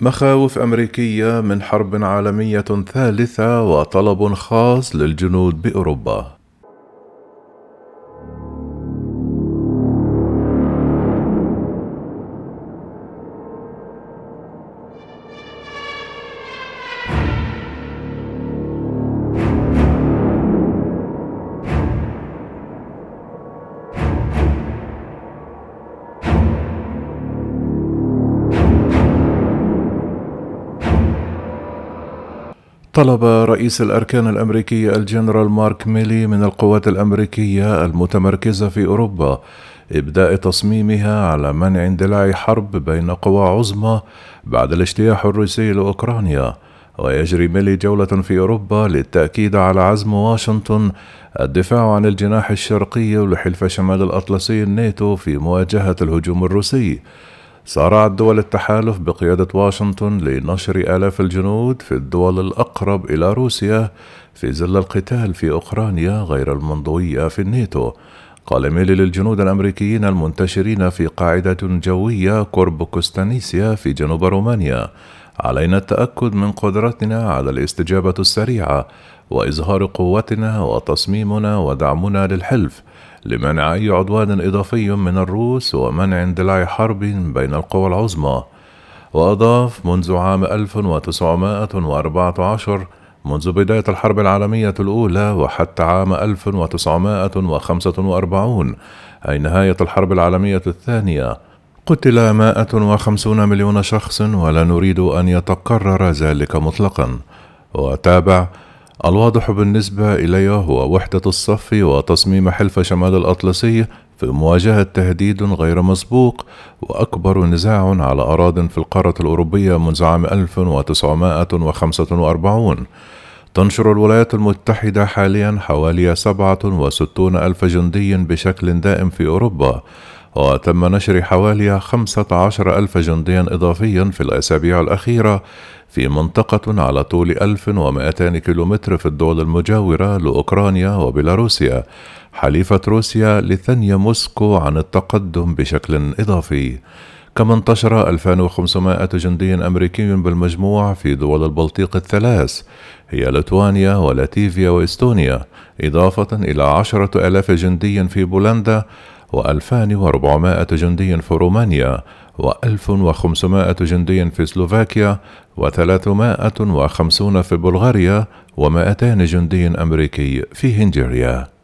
مخاوف أمريكية من حرب عالمية ثالثة وطلب خاص للجنود بأوروبا. طلب رئيس الأركان الأمريكية الجنرال مارك ميلي من القوات الأمريكية المتمركزة في أوروبا إبداء تصميمها على منع اندلاع حرب بين قوى عظمى بعد الاجتياح الروسي لأوكرانيا. ويجري ميلي جولة في أوروبا للتأكيد على عزم واشنطن الدفاع عن الجناح الشرقي لحلف شمال الأطلسي الناتو في مواجهة الهجوم الروسي. صارعت دول التحالف بقيادة واشنطن لنشر آلاف الجنود في الدول الأقرب إلى روسيا في ظل القتال في أوكرانيا غير المنضوية في الناتو. قال ميلي للجنود الأمريكيين المنتشرين في قاعدة جوية قرب كوستانيسيا في جنوب رومانيا علينا التأكد من قدرتنا على الاستجابة السريعة وإظهار قوتنا وتصميمنا ودعمنا للحلف لمنع أي عدوان إضافي من الروس ومنع اندلاع حرب بين القوى العظمى. وأضاف منذ عام 1914 منذ بداية الحرب العالمية الأولى وحتى عام 1945 أي نهاية الحرب العالمية الثانية قتل 150 مليون شخص ولا نريد أن يتكرر ذلك مطلقا. وتابع الواضح بالنسبة إلي هو وحدة الصف وتصميم حلف شمال الأطلسي في مواجهة تهديد غير مسبوق وأكبر نزاع على أراض في القارة الأوروبية منذ عام 1945 تنشر الولايات المتحدة حاليا حوالي 67 ألف جندي بشكل دائم في أوروبا. وتم نشر حوالي 15 ألف جنديا إضافيا في الأسابيع الأخيرة في منطقة على طول 1200 كيلومتر في الدول المجاورة لأوكرانيا وبيلاروسيا. حليفة روسيا لثني موسكو عن التقدم بشكل إضافي. كما انتشر 2500 جندي أمريكي بالمجموع في دول البلطيق الثلاث هي ليتوانيا ولاتيفيا وإستونيا. إضافة إلى عشرة آلاف جندي في بولندا و2400 جندي في رومانيا و1500 جندي في سلوفاكيا و350 في بلغاريا و200 جندي أمريكي في هنغاريا